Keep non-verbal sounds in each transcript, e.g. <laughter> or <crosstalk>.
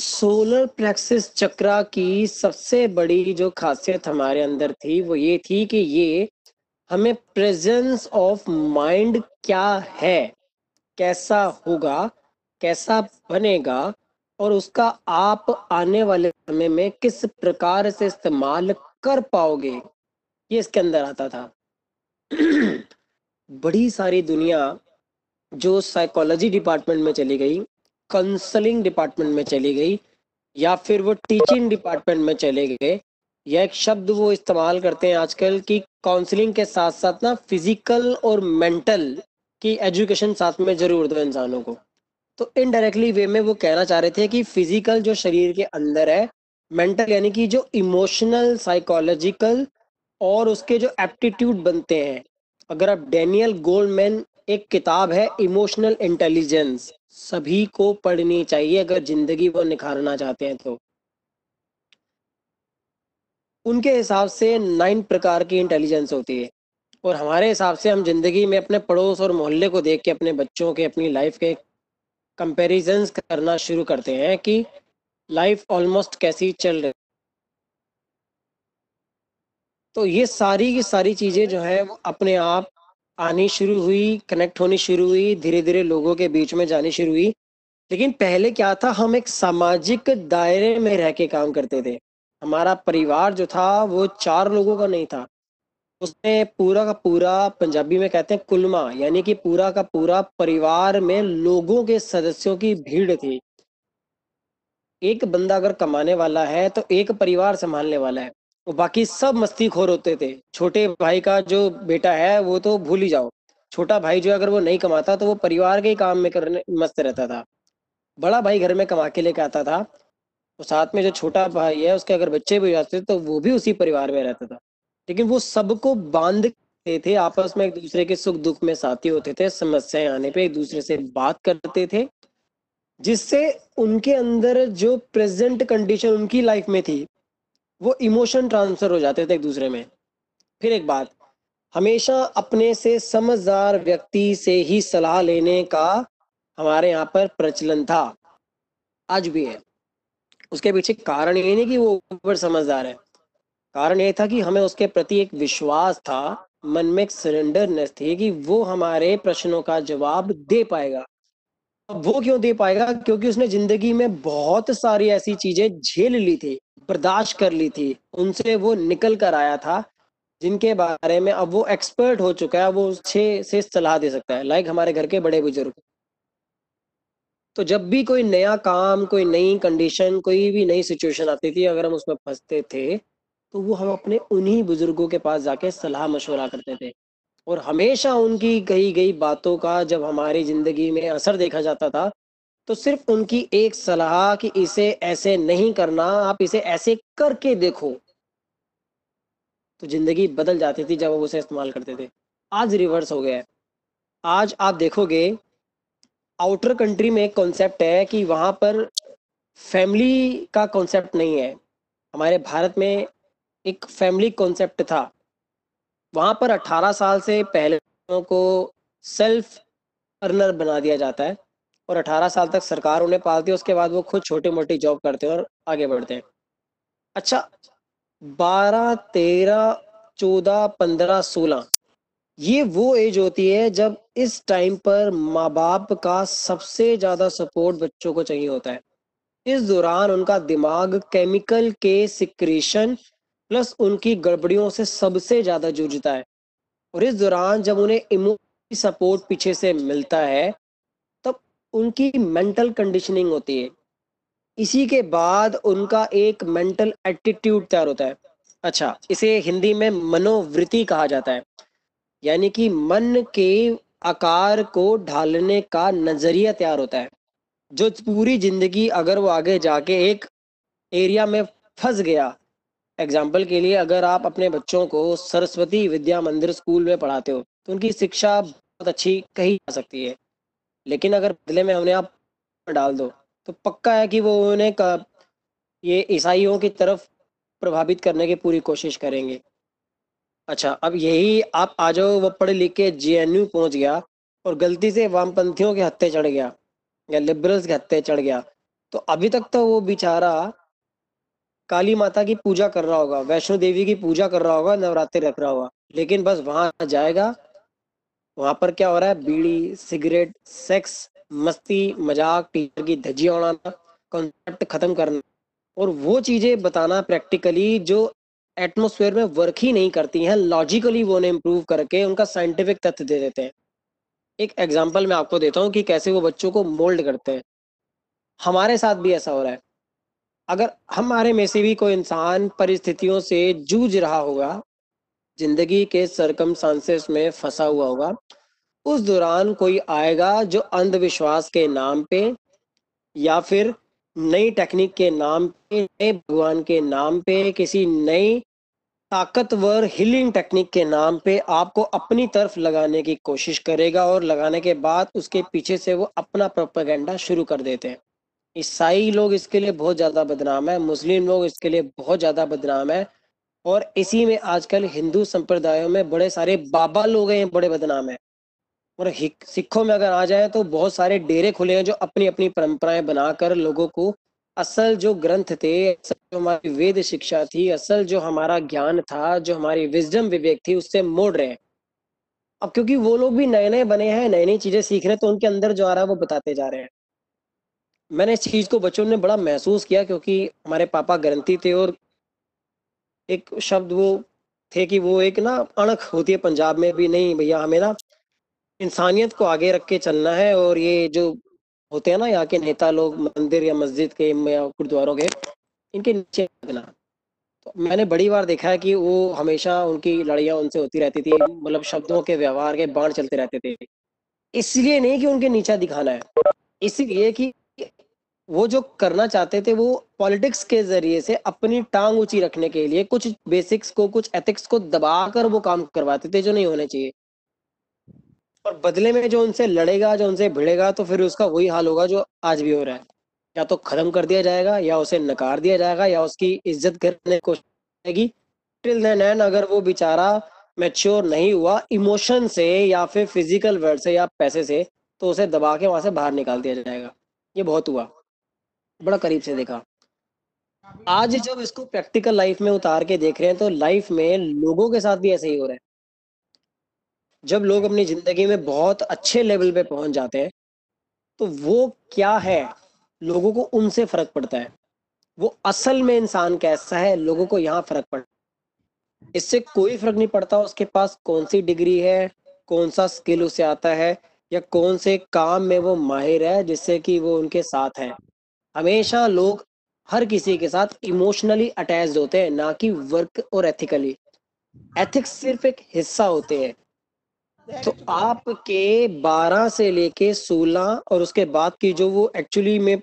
Solar plexus चक्रा की सबसे बड़ी जो खासियत हमारे अंदर थी, वो ये थी कि ये हमें प्रेजेंस ऑफ़ माइंड क्या है, कैसा होगा, कैसा बनेगा और उसका आप आने वाले समय में किस प्रकार से इस्तेमाल कर पाओगे, ये इसके अंदर आता था। <clears throat> बड़ी सारी दुनिया जो साइकोलॉजी डिपार्टमेंट में चली गई काउंसलिंग डिपार्टमेंट में चली गई, या फिर वो टीचिंग डिपार्टमेंट में चले गए। यह एक शब्द वो इस्तेमाल करते हैं आजकल कि काउंसलिंग के साथ साथ ना फ़िज़िकल और मेंटल की एजुकेशन साथ में ज़रूर दो इंसानों को। तो इनडायरेक्टली वे में वो कहना चाह रहे थे कि फ़िज़िकल जो शरीर के अंदर है मेंटल यानी कि जो इमोशनल साइकोलॉजिकल और उसके जो एप्टीट्यूड बनते हैं। अगर आप डेनियल गोल्डमैन एक किताब है इमोशनल इंटेलिजेंस सभी को पढ़नी चाहिए अगर ज़िंदगी वो निखारना चाहते हैं तो। उनके हिसाब से नाइन प्रकार की इंटेलिजेंस होती है। और हमारे हिसाब से हम ज़िंदगी में अपने पड़ोस और मोहल्ले को देख के, अपने बच्चों के, अपनी लाइफ के कंपेरिजन करना शुरू करते हैं कि लाइफ ऑलमोस्ट कैसी चल रही। तो ये सारी की सारी चीज़ें जो है, वो अपने आप आनी शुरू हुई कनेक्ट होनी शुरू हुई धीरे धीरे लोगों के बीच में जानी शुरू हुई। लेकिन पहले क्या था? हम एक सामाजिक दायरे में रह के काम करते थे। हमारा परिवार जो था, वो चार लोगों का नहीं था। उसमें पूरा का पूरा पंजाबी में कहते हैं कुलमा, यानी कि पूरा का पूरा परिवार में लोगों के सदस्यों की भीड़ थी। एक बंदा अगर कमाने वाला है तो एक परिवार संभालने वाला है। वो बाकी सब मस्ती खोर होते थे। छोटे भाई का जो बेटा है, वो तो भूल ही जाओ। छोटा भाई जो अगर वो नहीं कमाता तो वो परिवार के काम में करने, मस्त रहता था। बड़ा भाई घर में कमा के लेके आता था। तो साथ में जो छोटा भाई है, उसके अगर बच्चे भी जाते तो वो भी उसी परिवार में रहता था। लेकिन वो सबको बांधते थे, आपस में एक दूसरे के सुख दुख में साथी होते थे, समस्याएँ आने पे एक दूसरे से बात करते थे, जिससे उनके अंदर जो प्रेजेंट कंडीशन उनकी लाइफ में थी वो इमोशन ट्रांसफ़र हो जाते थे एक दूसरे में। फिर एक बात, हमेशा अपने से समझदार व्यक्ति से ही सलाह लेने का हमारे यहाँ पर प्रचलन था। आज भी है। उसके पीछे कारण ये नहीं कि वो ऊपर समझदार है। कारण ये था कि हमें उसके प्रति एक विश्वास था, मन में एक सरेंडरनेस थी कि वो हमारे प्रश्नों का जवाब दे पाएगा। वो क्यों दे पाएगा? क्योंकि उसने ज़िंदगी में बहुत सारी ऐसी चीज़ें झेल ली थी। बर्दाश्त कर ली थी। उनसे वो निकल कर आया था, जिनके बारे में अब वो एक्सपर्ट हो चुका है, वो अच्छे से सलाह दे सकता है लाइक हमारे घर के बड़े बुज़ुर्ग। तो जब भी कोई नया काम, कोई नई कंडीशन कोई भी नई सिचुएशन आती थी, अगर हम उसमें फंसते थे तो वो हम अपने उन्हीं बुज़ुर्गों के पास जाके सलाह मशवरा करते थे। और हमेशा उनकी कही गई बातों का जब हमारी ज़िंदगी में असर देखा जाता था तो सिर्फ़ उनकी एक सलाह कि इसे ऐसे नहीं करना, आप इसे ऐसे करके देखो। तो ज़िंदगी बदल जाती थी जब वो उसे इस्तेमाल करते थे। आज रिवर्स हो गया है। आज आप देखोगे आउटर कंट्री में एक कॉन्सेप्ट है कि वहाँ पर फैमिली का कॉन्सेप्ट नहीं है। हमारे भारत में एक फैमिली कॉन्सेप्ट था। वहाँ पर 18 साल से पहले को सेल्फ अर्नर बना दिया जाता है। और 18 साल तक सरकार उन्हें पालती है, उसके बाद वो खुद छोटी मोटी जॉब करते हैं और आगे बढ़ते हैं। अच्छा बारह, तेरह, चौदह, पंद्रह, सोलह, ये वो एज होती है जब इस टाइम पर माँ बाप का सबसे ज़्यादा सपोर्ट बच्चों को चाहिए होता है। इस दौरान उनका दिमाग केमिकल के सिक्रेशन प्लस उनकी गड़बड़ियों से सबसे ज़्यादा जूझता है। और इस दौरान जब उन्हें इमोशनल सपोर्ट पीछे से मिलता है उनकी मेंटल कंडीशनिंग होती है। इसी के बाद उनका एक मेंटल एटीट्यूड तैयार होता है। अच्छा इसे हिंदी में मनोवृत्ति कहा जाता है। यानी कि मन के आकार को ढालने का नज़रिया तैयार होता है, जो पूरी ज़िंदगी अगर वो आगे जाके एक एरिया में फंस गया। एग्ज़ाम्पल के लिए अगर आप अपने बच्चों को सरस्वती विद्या मंदिर स्कूल में पढ़ाते हो तो उनकी शिक्षा बहुत अच्छी कही जा सकती है। लेकिन अगर बदले में हमने आप डाल दो तो पक्का है कि वो उन्हें ये ईसाइयों की तरफ़ प्रभावित करने की पूरी कोशिश करेंगे। अच्छा अब यही आप आ जाओ वह पढ़ लिख के जे पहुँच गया और गलती से वामपंथियों के हत्ते चढ़ गया या लिबरल्स के हत्ते चढ़ गया। तो अभी तक तो वो बेचारा काली माता की पूजा कर रहा होगा, वैष्णो देवी की पूजा कर रहा होगा, नवरात्रि रख रहा होगा, लेकिन बस वहाँ जाएगा वहाँ पर क्या हो रहा है? बीड़ी सिगरेट सेक्स मस्ती मज़ाक टीचर की धज्जियाँ उड़ाना कॉन्सेप्ट खत्म करना और वो चीज़ें बताना प्रैक्टिकली जो एटमोसफेयर में वर्क ही नहीं करती हैं लॉजिकली वो उन्हें इम्प्रूव करके उनका साइंटिफिक तथ्य दे देते हैं। एक एग्ज़ाम्पल मैं आपको देता हूँ कि कैसे वो बच्चों को मोल्ड करते हैं। हमारे साथ भी ऐसा हो रहा है। अगर हमारे में से भी कोई इंसान परिस्थितियों से जूझ रहा होगा ज़िंदगी के सरकमसांसेस में फंसा हुआ होगा। उस दौरान कोई आएगा जो अंधविश्वास के नाम पे या फिर नई टेक्निक के नाम पे नए भगवान के नाम पे, किसी नई ताकतवर हीलिंग टेक्निक के नाम पे आपको अपनी तरफ़ लगाने की कोशिश करेगा और लगाने के बाद उसके पीछे से वो अपना प्रोपेगेंडा शुरू कर देते हैं। ईसाई लोग इसके लिए बहुत ज़्यादा बदनाम है, मुस्लिम लोग इसके लिए बहुत ज़्यादा बदनाम है। और इसी में आजकल हिंदू संप्रदायों में बड़े सारे बाबा लोग हैं, बड़े बदनाम है। और सिखों में अगर आ जाए तो बहुत सारे डेरे खुले हैं जो अपनी अपनी परंपराएँ बनाकर लोगों को असल जो ग्रंथ थे, असल जो हमारी वेद शिक्षा थी, असल जो हमारा ज्ञान था, जो हमारी विजडम विवेक थी, उससे मोड़ रहे हैं। अब क्योंकि वो लोग भी नए नए बने हैं नई नई चीज़ें सीख रहे हैं तो उनके अंदर जो आ रहा है वो बताते जा रहे हैं। मैंने इस चीज़ को बच्चों ने बड़ा महसूस किया क्योंकि हमारे पापा ग्रंथी थे और एक शब्द वो थे कि वो एक ना अणख होती है पंजाब में भी, नहीं भैया, हमें ना इंसानियत को आगे रख के चलना है और ये जो होते हैं ना यहाँ के नेता लोग मंदिर या मस्जिद के या गुरुद्वारों के, इनके नीचे लगना तो मैंने बड़ी बार देखा है कि वो हमेशा उनकी लड़ाइयाँ उनसे होती रहती थी मतलब शब्दों के व्यवहार के बाण चलते रहते थे। इसलिए नहीं कि उनके नीचा दिखाना है, इसलिए कि वो जो करना चाहते थे वो पॉलिटिक्स के ज़रिए से अपनी टांग ऊँची रखने के लिए कुछ बेसिक्स को, कुछ एथिक्स को दबाकर वो काम करवाते थे जो नहीं होने चाहिए। और बदले में जो उनसे लड़ेगा, जो उनसे भिड़ेगा तो फिर उसका वही हाल होगा जो आज भी हो रहा है। या तो खत्म कर दिया जाएगा, या उसे नकार दिया जाएगा, या उसकी इज़्ज़त करने की कोशिश टिल देन एंड अगर वो बेचारा मेच्योर नहीं हुआ इमोशन से या फिर फ़िज़िकल वर्ड से या पैसे से तो उसे दबा के वहाँ से बाहर निकाल दिया जाएगा। ये बहुत हुआ। बड़ा करीब से देखा। आज जब इसको प्रैक्टिकल लाइफ में उतार के देख रहे हैं तो लाइफ में लोगों के साथ भी ऐसे ही हो रहा है। जब लोग अपनी ज़िंदगी में बहुत अच्छे लेवल पे पहुँच जाते हैं तो वो क्या है? लोगों को उनसे फ़र्क पड़ता है। वो असल में इंसान कैसा है, लोगों को यहाँ फ़र्क पड़ता इससे कोई फ़र्क नहीं पड़ता उसके पास कौन सी डिग्री है, कौन सा स्किल उसे आता है, या कौन से काम में वो माहिर है जिससे कि वो उनके साथ है। हमेशा लोग हर किसी के साथ इमोशनली अटैच होते हैं, ना कि वर्क और एथिकली एथिक्स सिर्फ़ एक हिस्सा होते हैं। तो आपके 12 से लेके 16 और उसके बाद की जो वो एक्चुअली में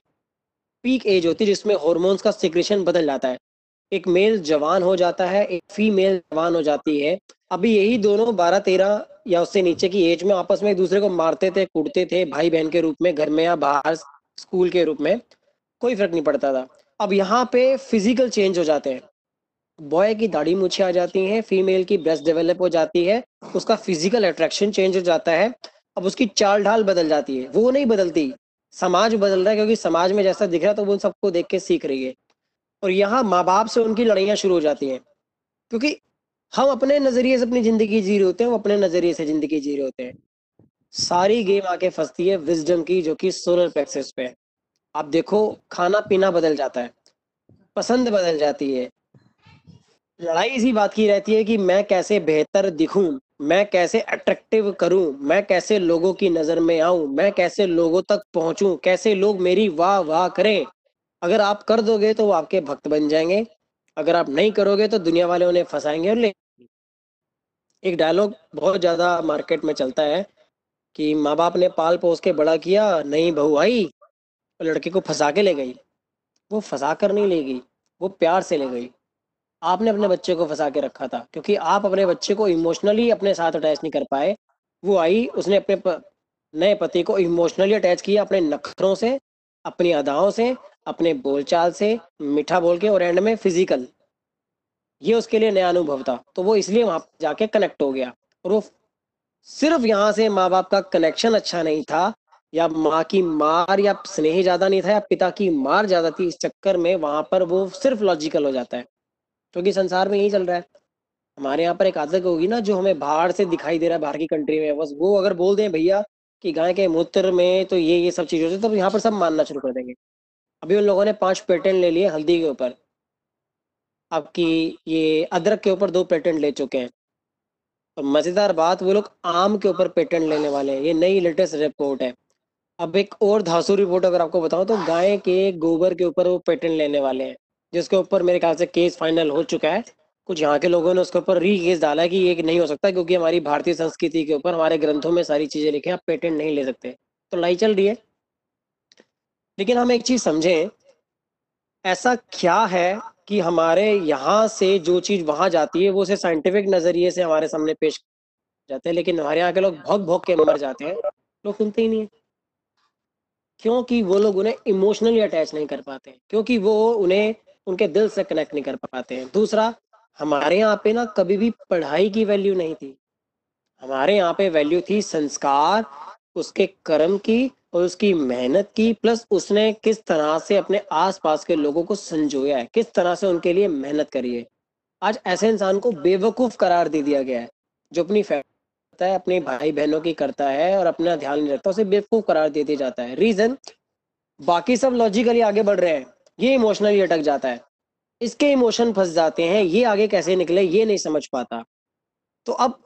पीक एज होती है, जिसमें हॉर्मोन्स का सिक्रेशन बदल जाता है। एक मेल जवान हो जाता है, एक फीमेल जवान हो जाती है। अभी यही दोनों 12 13 या उससे नीचे की एज में आपस में एक दूसरे को मारते थे, कूटते थे भाई बहन के रूप में, घर में या बाहर, स्कूल के रूप में। कोई फ़र्क नहीं पड़ता था। अब यहाँ पे फ़िज़िकल चेंज हो जाते हैं। बॉय की दाढ़ी मूछे आ जाती हैं फीमेल की ब्रेस्ट डेवलप हो जाती है, उसका फ़िज़िकल अट्रैक्शन चेंज हो जाता है, अब उसकी चाल ढाल बदल जाती है। वो नहीं बदलती। समाज बदल रहा है क्योंकि समाज में जैसा दिख रहा है तो वो सबको देख के सीख रही है। और यहाँ माँ बाप से उनकी लड़ाइयाँ शुरू हो जाती हैं। क्योंकि हम अपने नज़रिए से अपनी ज़िंदगी जी रहे होते हैं वो अपने नज़रिए से ज़िंदगी जी रहे होते हैं। सारी गेम आके फंसती है विजडम की, जो कि सोलर प्लेक्सेस पे आप देखो खाना पीना बदल जाता है, पसंद बदल जाती है। लड़ाई इसी बात की रहती है कि मैं कैसे बेहतर दिखूं, मैं कैसे अट्रैक्टिव करूँ, मैं कैसे लोगों की नज़र में आऊँ, मैं कैसे लोगों तक पहुंचूं, कैसे लोग मेरी वाह वाह करें। अगर आप कर दोगे तो वो आपके भक्त बन जाएँगे, अगर आप नहीं करोगे तो दुनिया वाले उन्हें फंसाएँगे। और ले, एक डायलॉग बहुत ज़्यादा मार्केट में चलता है कि माँ बाप ने पाल पोस के बड़ा किया, नहीं बहू आई लड़के को फंसा के ले गई। वो फंसा कर नहीं ले गई वो प्यार से ले गई। आपने अपने बच्चे को फंसा के रखा था क्योंकि आप अपने बच्चे को इमोशनली अपने साथ अटैच नहीं कर पाए। वो आई उसने अपने प, नए पति को इमोशनली अटैच किया अपने नखरों से अपनी अदाओं से अपने बोलचाल से मीठा बोल के और एंड में फ़िज़िकल ये उसके लिए नया अनुभव था तो वो इसलिए वहाँ जाके कनेक्ट हो गया। और वो सिर्फ़ यहाँ से माँ बाप का कनेक्शन अच्छा नहीं था या माँ की मार या स्नेह ज़्यादा नहीं था या पिता की मार ज़्यादा थी, इस चक्कर में वहाँ पर वो सिर्फ़ लॉजिकल हो जाता है। क्योंकि तो संसार में यही चल रहा है। हमारे यहाँ पर एक आदत होगी ना, जो हमें बाहर से दिखाई दे रहा है, बाहर की कंट्री में, बस वो अगर बोल दें भैया कि गाय के मूत्र में तो ये ये सब चीज़ होती है तो यहाँ पर सब मानना शुरू कर देंगे। अभी उन लोगों ने पाँच पेटेंट ले लिए हल्दी के ऊपर। आपकी ये अदरक के ऊपर दो पेटेंट ले चुके हैं। तो मज़ेदार बात, वो लोग आम के ऊपर पेटेंट लेने वाले हैं। ये नई लेटेस्ट रिपोर्ट है। अब एक और धासु रिपोर्ट अगर आपको बताऊँ तो गाय के गोबर के ऊपर वो पेटेंट लेने वाले हैं, जिसके ऊपर मेरे ख्याल से केस फाइनल हो चुका है। कुछ यहाँ के लोगों ने उसके ऊपर री केस डाला कि ये नहीं हो सकता क्योंकि हमारी भारतीय संस्कृति के ऊपर, हमारे ग्रंथों में सारी चीज़ें लिखे आप पेटेंट नहीं ले सकते। तो लड़ाई चल रही है। लेकिन हम एक चीज़ समझें, ऐसा क्या है कि हमारे यहाँ से जो चीज़ वहाँ जाती है, वो उसे साइंटिफिक नज़रिए से हमारे सामने पेश जाते हैं, लेकिन हमारे यहाँ के लोग भोग भोग के मर जाते हैं। लोग सुनते ही नहीं है। क्योंकि वो लोग उन्हें इमोशनली अटैच नहीं कर पाते क्योंकि वो उन्हें, उनके दिल से कनेक्ट नहीं कर पाते हैं। दूसरा, हमारे यहाँ पे ना कभी भी पढ़ाई की वैल्यू नहीं थी। हमारे यहाँ पे वैल्यू थी संस्कार, उसके कर्म की और उसकी मेहनत की प्लस उसने किस तरह से अपने आसपास के लोगों को संजोया है, किस तरह से उनके लिए मेहनत करी है। आज ऐसे इंसान को बेवकूफ़ करार दे दिया गया है, जो अपनी करता है, अपने भाई बहनों की करता है और अपना ध्यान नहीं रखता, उसे बेवकूफ़ करार दे दिया जाता है। रीजन बाकी सब लॉजिकली आगे बढ़ रहे हैं। ये इमोशनली अटक जाता है। इसके इमोशन फंस जाते हैं, ये आगे कैसे निकले, ये नहीं समझ पाता। तो अब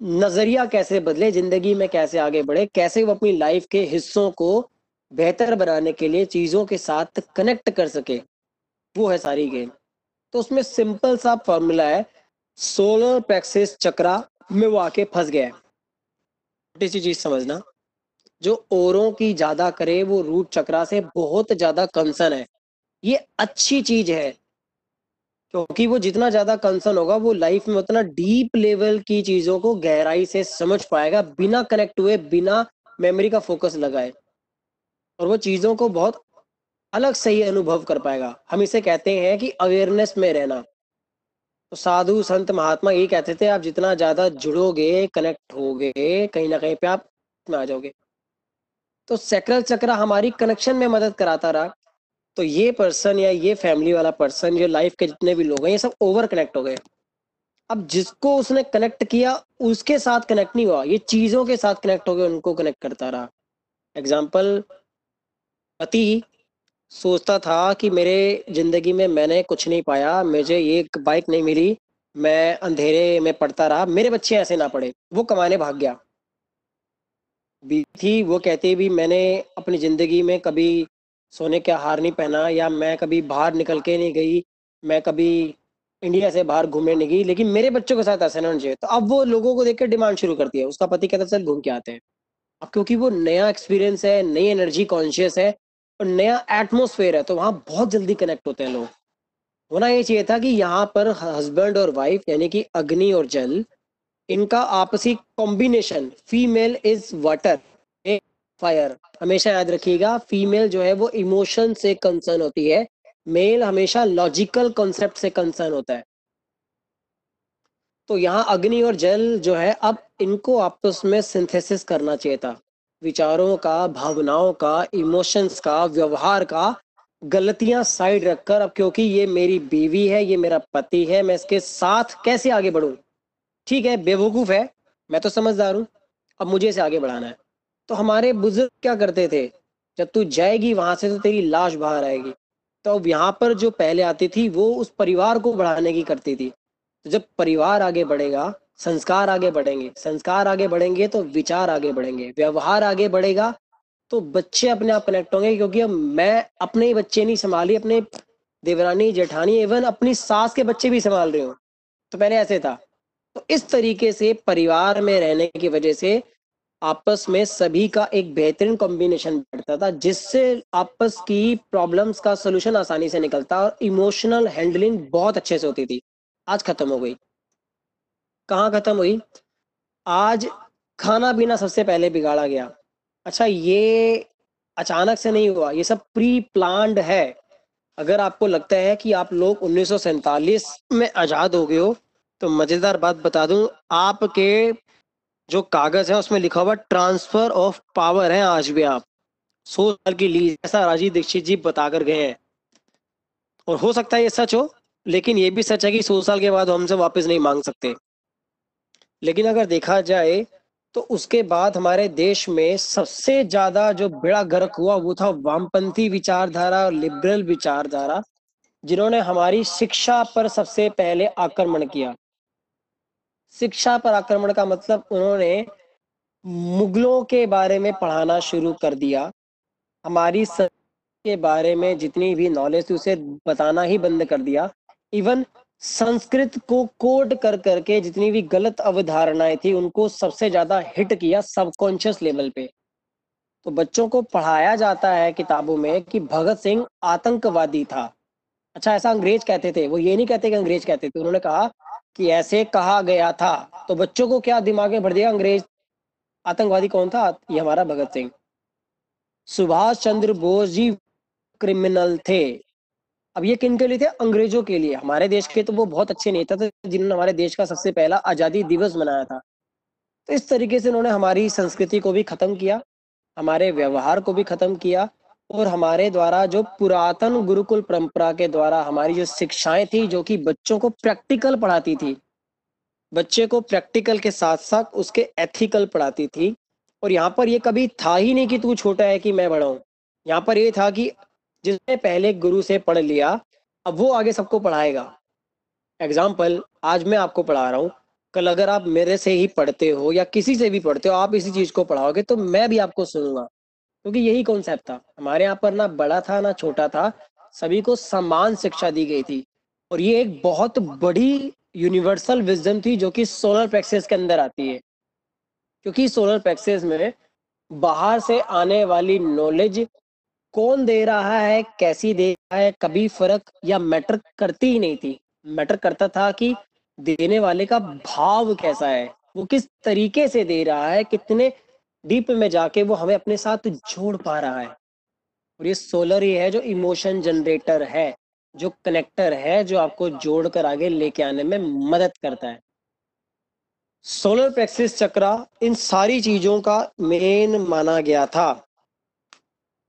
नज़रिया कैसे बदले, ज़िंदगी में कैसे आगे बढ़े, कैसे वो अपनी लाइफ के हिस्सों को बेहतर बनाने के लिए चीज़ों के साथ कनेक्ट कर सके, वो है सारी गेम तो उसमें सिंपल सा फॉर्मूला है सोलर प्रेक्सिस चक्रा में वो आके फंस गया है। छोटी सी चीज़ समझना, जो औरों की ज़्यादा करे, वो रूट चक्रा से बहुत ज़्यादा कंसर्न है। ये अच्छी चीज़ है, क्योंकि वो जितना ज़्यादा कंसर्न होगा, वो लाइफ में उतना डीप लेवल की चीज़ों को गहराई से समझ पाएगा, बिना कनेक्ट हुए, बिना मेमोरी का फोकस लगाए। और वो चीज़ों को बहुत अलग सही अनुभव कर पाएगा। हम इसे कहते हैं कि अवेयरनेस में रहना। तो साधु संत महात्मा ये कहते थे, आप जितना ज़्यादा जुड़ोगे कनेक्ट होगे, कहीं ना कहीं पे आप में आ जाओगे। तो सेक्रल चक्र हमारी कनेक्शन में मदद कराता रहा। तो ये पर्सन या ये फैमिली वाला पर्सन जो लाइफ के जितने भी लोग हैं, ये सब ओवर कनेक्ट हो गए। अब जिसको उसने कनेक्ट किया, उसके साथ कनेक्ट नहीं हुआ, ये चीज़ों के साथ कनेक्ट हो गए, उनको कनेक्ट करता रहा। एग्ज़ाम्पल पति सोचता था कि मेरे ज़िंदगी में मैंने कुछ नहीं पाया, मुझे ये बाइक नहीं मिली, मैं अंधेरे में पढ़ता रहा, मेरे बच्चे ऐसे ना पढ़े वो कमाने भाग गया। भी थी वो कहती भी, मैंने अपनी ज़िंदगी में कभी सोने का हार नहीं पहना या मैं कभी बाहर निकल के नहीं गई, मैं कभी इंडिया से बाहर घूमने नहीं गई, लेकिन मेरे बच्चों के साथ ऐसा नहीं चाहिए। तो अब वो लोगों को देख कर डिमांड शुरू करती है, उसका पति कहता चल घूम के आते हैं। अब क्योंकि वो नया एक्सपीरियंस है, नई एनर्जी कॉन्शियस है नया एटमोसफेयर है तो वहाँ बहुत जल्दी कनेक्ट होते हैं लोग। होना ये चाहिए था कि यहाँ पर हस्बैंड और वाइफ यानी कि अग्नि और जल, इनका आपसी combination female is water fire हमेशा याद रखिएगा फीमेल जो है वो इमोशन से कंसर्न होती है मेल हमेशा लॉजिकल कॉन्सेप्ट से कंसर्न होता है। तो यहाँ अग्नि और जल जो है, अब इनको आपस में सिंथेसिस करना चाहिए था। विचारों का, भावनाओं का इमोशंस का, व्यवहार का गलतियाँ साइड रखकर अब क्योंकि ये मेरी बीवी है, ये मेरा पति है, मैं इसके साथ कैसे आगे बढ़ू? ठीक है, बेवकूफ़ है, मैं तो समझदार हूँ, अब मुझे इसे आगे बढ़ाना है। तो हमारे बुज़ुर्ग क्या करते थे? जब तू जाएगी वहाँ से तो तेरी लाश बाहर आएगी। तो अब यहाँ पर जो पहले आती थी, वो उस परिवार को बढ़ाने की करती थी। तो जब परिवार आगे बढ़ेगा संस्कार आगे बढ़ेंगे। संस्कार आगे बढ़ेंगे तो विचार आगे बढ़ेंगे। व्यवहार आगे बढ़ेगा तो बच्चे अपने आप कनेक्ट होंगे क्योंकि अब मैं अपने ही बच्चे नहीं संभाली, अपने देवरानी, जेठानी इवन अपनी सास के बच्चे भी संभाल रही हूँ। तो पहले ऐसे था। तो इस तरीके से परिवार में रहने की वजह से आपस में सभी का एक बेहतरीन कॉम्बिनेशन बैठता था, जिससे आपस की प्रॉब्लम्स का सोल्यूशन आसानी से निकलता और इमोशनल हैंडलिंग बहुत अच्छे से होती थी। आज खत्म हो गई। कहाँ खत्म हुई? आज खाना पीना सबसे पहले बिगाड़ा गया। अच्छा ये अचानक से नहीं हुआ, ये सब प्री प्लान्ड है। अगर आपको लगता है कि आप लोग उन्नीस सौ सैंतालीस में आज़ाद हो गए हो तो मज़ेदार बात बता दूँ, आपके जो कागज़ है, उसमें लिखा हुआ ट्रांसफ़र ऑफ़ पावर है आज भी आप। सौ साल की लीज, ऐसा राजीव दीक्षित जी बता कर गए हैं। और हो सकता है ये सच हो, लेकिन ये भी सच है कि सौ साल के बाद हमसे वापस नहीं मांग सकते। लेकिन अगर देखा जाए तो उसके बाद हमारे देश में सबसे ज़्यादा जो बेड़ा गर्क हुआ, वो था वामपंथी विचारधारा और लिबरल विचारधारा, जिन्होंने हमारी शिक्षा पर सबसे पहले आक्रमण किया। शिक्षा पर आक्रमण का मतलब उन्होंने मुगलों के बारे में पढ़ाना शुरू कर दिया। हमारी के बारे में जितनी भी नॉलेज थी, उसे बताना ही बंद कर दिया। इवन संस्कृत को कोड कर करके जितनी भी गलत अवधारणाएँ थी, उनको सबसे ज़्यादा हिट किया सबकॉन्शियस लेवल पे। तो बच्चों को पढ़ाया जाता है किताबों में कि भगत सिंह आतंकवादी था। अच्छा ऐसा अंग्रेज़ कहते थे, वो ये नहीं कहते कि अंग्रेज़ कहते थे, उन्होंने कहा कि ऐसे कहा गया था तो बच्चों को क्या दिमाग में भर दिया अंग्रेज़? आतंकवादी कौन था? ये हमारा भगत सिंह। सुभाष चंद्र बोस जी क्रिमिनल थे। अब ये किन के लिए थे? अंग्रेज़ों के लिए। हमारे देश के तो वो बहुत अच्छे नेता थे जिन्होंने हमारे देश का सबसे पहला आज़ादी दिवस मनाया था। तो इस तरीके से उन्होंने हमारी संस्कृति को भी खत्म किया, हमारे व्यवहार को भी खत्म किया और हमारे द्वारा जो पुरातन गुरुकुल परंपरा के द्वारा हमारी जो शिक्षाएँ थी, जो कि बच्चों को प्रैक्टिकल पढ़ाती थी, बच्चे को प्रैक्टिकल के साथ साथ उसके एथिकल पढ़ाती थी। और यहाँ पर ये कभी था ही नहीं कि तू छोटा है कि मैं बड़ा हूँ। यहाँ पर ये था कि जिसने पहले गुरु से पढ़ लिया, अब वो आगे सबको पढ़ाएगा। एग्ज़ाम्पल आज मैं आपको पढ़ा रहा हूँ। कल अगर आप मेरे से ही पढ़ते हो या किसी से भी पढ़ते हो, आप इसी चीज़ को पढ़ाओगे तो मैं भी आपको सुनूँगा। क्योंकि यही कॉन्सेप्ट था। हमारे यहाँ पर ना बड़ा था, ना छोटा था। सभी को समान शिक्षा दी गई थी। और ये एक बहुत बड़ी यूनिवर्सल विजडम थी जो कि सोलर प्रेक्सिस के अंदर आती है। क्योंकि सोलर प्रेक्सिस में बाहर से आने वाली नॉलेज कौन दे रहा है, कैसी दे रहा है, कभी फ़र्क या मैटर करती ही नहीं थी। मैटर करता था कि देने वाले का भाव कैसा है, वो किस तरीके से दे रहा है, कितने डीप में जाके वो हमें अपने साथ जोड़ पा रहा है। और ये सोलर ही है जो इमोशन जनरेटर है, जो कनेक्टर है, जो आपको जोड़कर आगे लेके आने में मदद करता है। सोलर प्रेक्सिस चक्रा इन सारी चीज़ों का मेन माना गया था।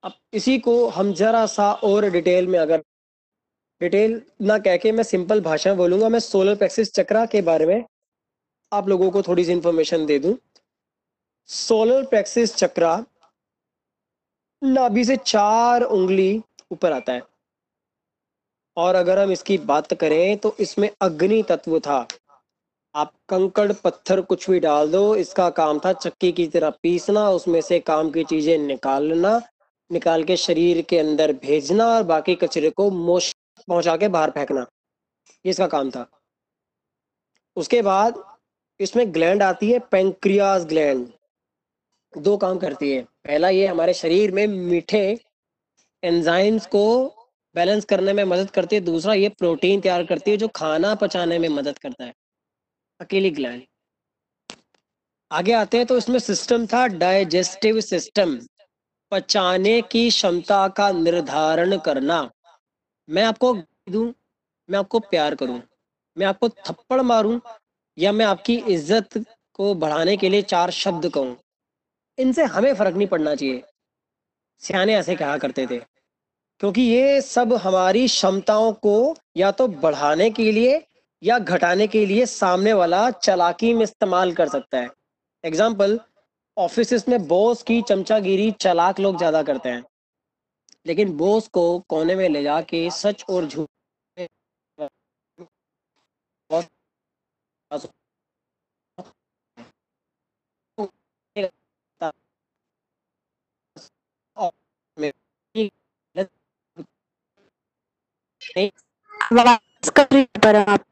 अब इसी को हम जरा सा और डिटेल में अगर डिटेल ना कह के मैं सिंपल भाषा में बोलूँगा, मैं सोलर प्लेक्सिस चक्रा के बारे में आप लोगों को थोड़ी सी इंफॉर्मेशन दे दूँ। सोलर प्लेक्सिस चक्रा नाभि से चार उंगली ऊपर आता है। और अगर हम इसकी बात करें तो इसमें अग्नि तत्व था। आप कंकड़, पत्थर कुछ भी डाल दो, इसका काम था चक्की की तरह पीसना, उसमें से काम की चीज़ें निकालना निकाल के शरीर के अंदर भेजना और बाकी कचरे को मोश पहुँचा के बाहर फेंकना। ये इसका काम था। उसके बाद इसमें ग्लैंड आती है पेंक्रियाज ग्लैंड दो काम करती है। पहला ये हमारे शरीर में मीठे एंजाइम्स को बैलेंस करने में मदद करती है। दूसरा ये प्रोटीन तैयार करती है जो खाना पचाने में मदद करता है। अकेली ग्लैंड आगे आते हैं तो इसमें सिस्टम था डाइजेस्टिव सिस्टम पचाने की क्षमता का निर्धारण करना। मैं आपको दूँ, मैं आपको प्यार करूँ, मैं आपको थप्पड़ मारूं, या मैं आपकी इज़्ज़त को बढ़ाने के लिए चार शब्द कहूँ। इनसे हमें फ़र्क नहीं पड़ना चाहिए। सियाने ऐसे कहा करते थे, क्योंकि ये सब हमारी क्षमताओं को या तो बढ़ाने के लिए या घटाने के लिए सामने वाला चलाकी में इस्तेमाल कर सकता है। एग्ज़ाम्पल ऑफ़िस में बॉस की चमचागिरी चलाक लोग ज़्यादा करते हैं। लेकिन बॉस को कोने में ले जाके सच और झूठ कर पर आप।